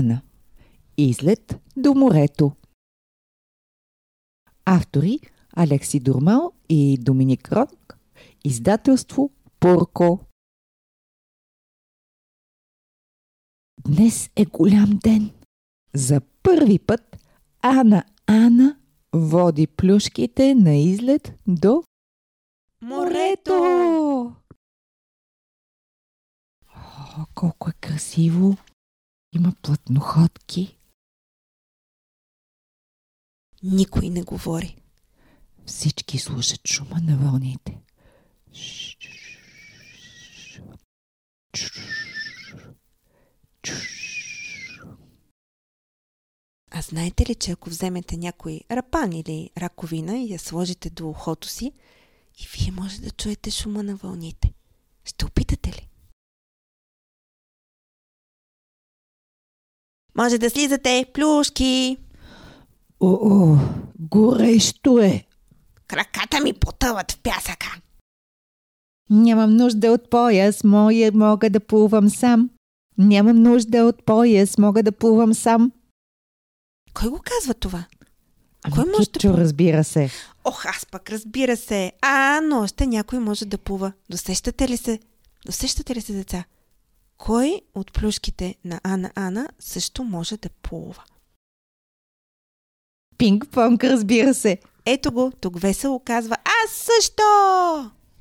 океана. Излет до морето. Автори Алекси Дурмал и Доминик Ронг. Издателство Порко. Днес е голям ден. За първи път Ана Ана води плюшките на излет до морето. О, колко е красиво! Има плътноходки. Никой не говори. Всички слушат шума на вълните. А знаете ли, че ако вземете някой рапан или раковина и я сложите до ухото си, и вие може да чуете шума на вълните? Ще опитате ли? Може да слизате плюшки. О, горещо е. Краката ми потъват в пясъка. Нямам нужда от пояс, моя мога да плувам сам. Нямам нужда от пояс, мога да плувам сам. Кой го казва това? Ами Кой може кичо, да плува? разбира се. Ох, аз пък разбира се. А, но още някой може да плува. Досещате ли се? Досещате ли се, деца? Кой от плюшките на Ана Ана също може да плува? Пинг-понг, разбира се. Ето го, тук весело казва Аз също!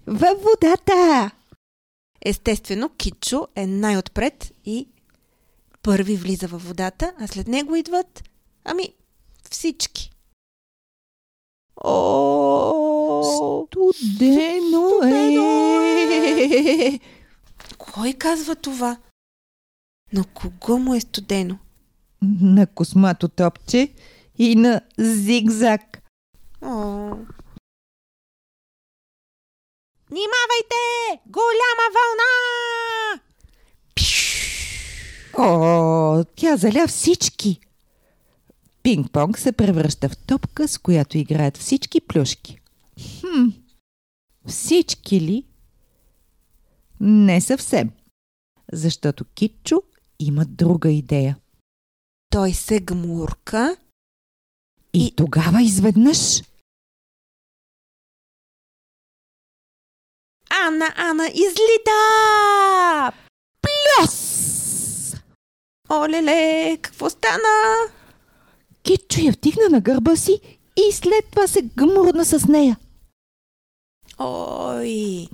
Във водата! Естествено, Кичо е най-отпред и първи влиза във водата, а след него идват, ами, всички. О, студено, е! студено е! е! Кой казва това? На кого му е студено? На космато топче и на зигзаг. О. Внимавайте! Голяма вълна! О, тя заля всички. Пинг-понг се превръща в топка, с която играят всички плюшки. Хм, всички ли? Не съвсем. Защото Китчо има друга идея. Той се гмурка. И, и... тогава изведнъж. Ана, Ана, излита! Плюс! Олеле, какво стана? Китчо я втигна на гърба си и след това се гмурна с нея. Ой!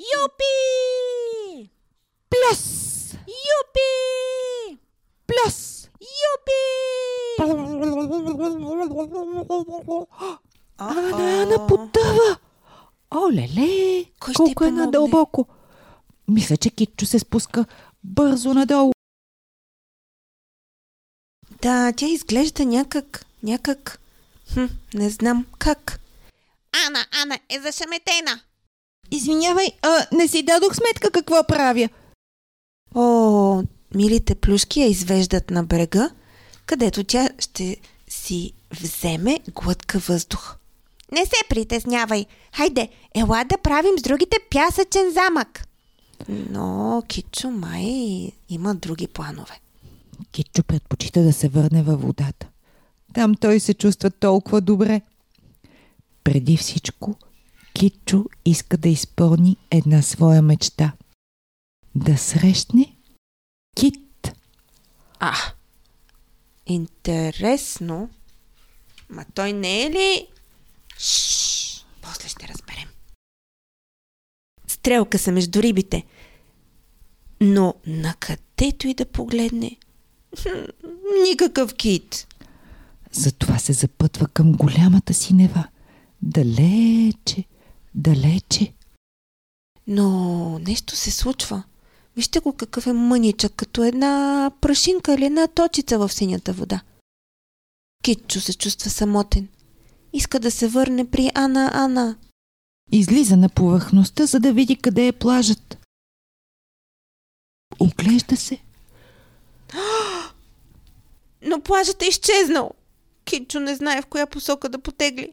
Юпи! Плюс! Юпи! Плюс! Юпи! Ана, Ана потъва! Оле-ле! Колко е надълбоко! Мисля, че Китчо се спуска бързо надолу. Да, тя изглежда някак, някак, хм, не знам как. Ана, Ана е зашеметена. Извинявай, а не си дадох сметка какво правя. О, милите плюшки я извеждат на брега, където тя ще си вземе глътка въздух. Не се притеснявай. Хайде, ела да правим с другите пясъчен замък. Но Кичо май има други планове. Кичо предпочита да се върне във водата. Там той се чувства толкова добре. Преди всичко – Кичо иска да изпълни една своя мечта. Да срещне кит. А, интересно. Ма той не е ли... Шш, после ще разберем. Стрелка са между рибите. Но на където и да погледне, никакъв кит. Затова се запътва към голямата синева. Далече, далече. Но нещо се случва. Вижте го какъв е мъничък, като една прашинка или една точица в синята вода. Китчо се чувства самотен. Иска да се върне при Ана Ана. Излиза на повърхността, за да види къде е плажът. Оглежда се. Но плажът е изчезнал. Китчо не знае в коя посока да потегли.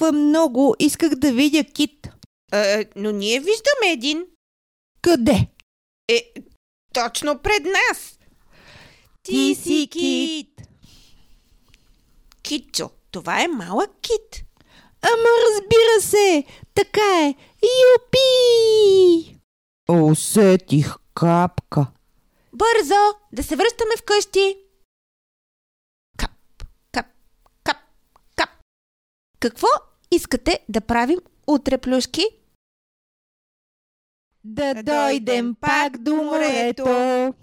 Толкова много исках да видя кит. А, но ние виждаме един. Къде? Е, точно пред нас. Ти си кит. Китчо, това е малък кит. Ама разбира се, така е. Юпи! Усетих капка. Бързо, да се връщаме вкъщи. Кап, кап, кап, кап. Какво искате да правим утре, плюшки? Да дойдем пак до морето.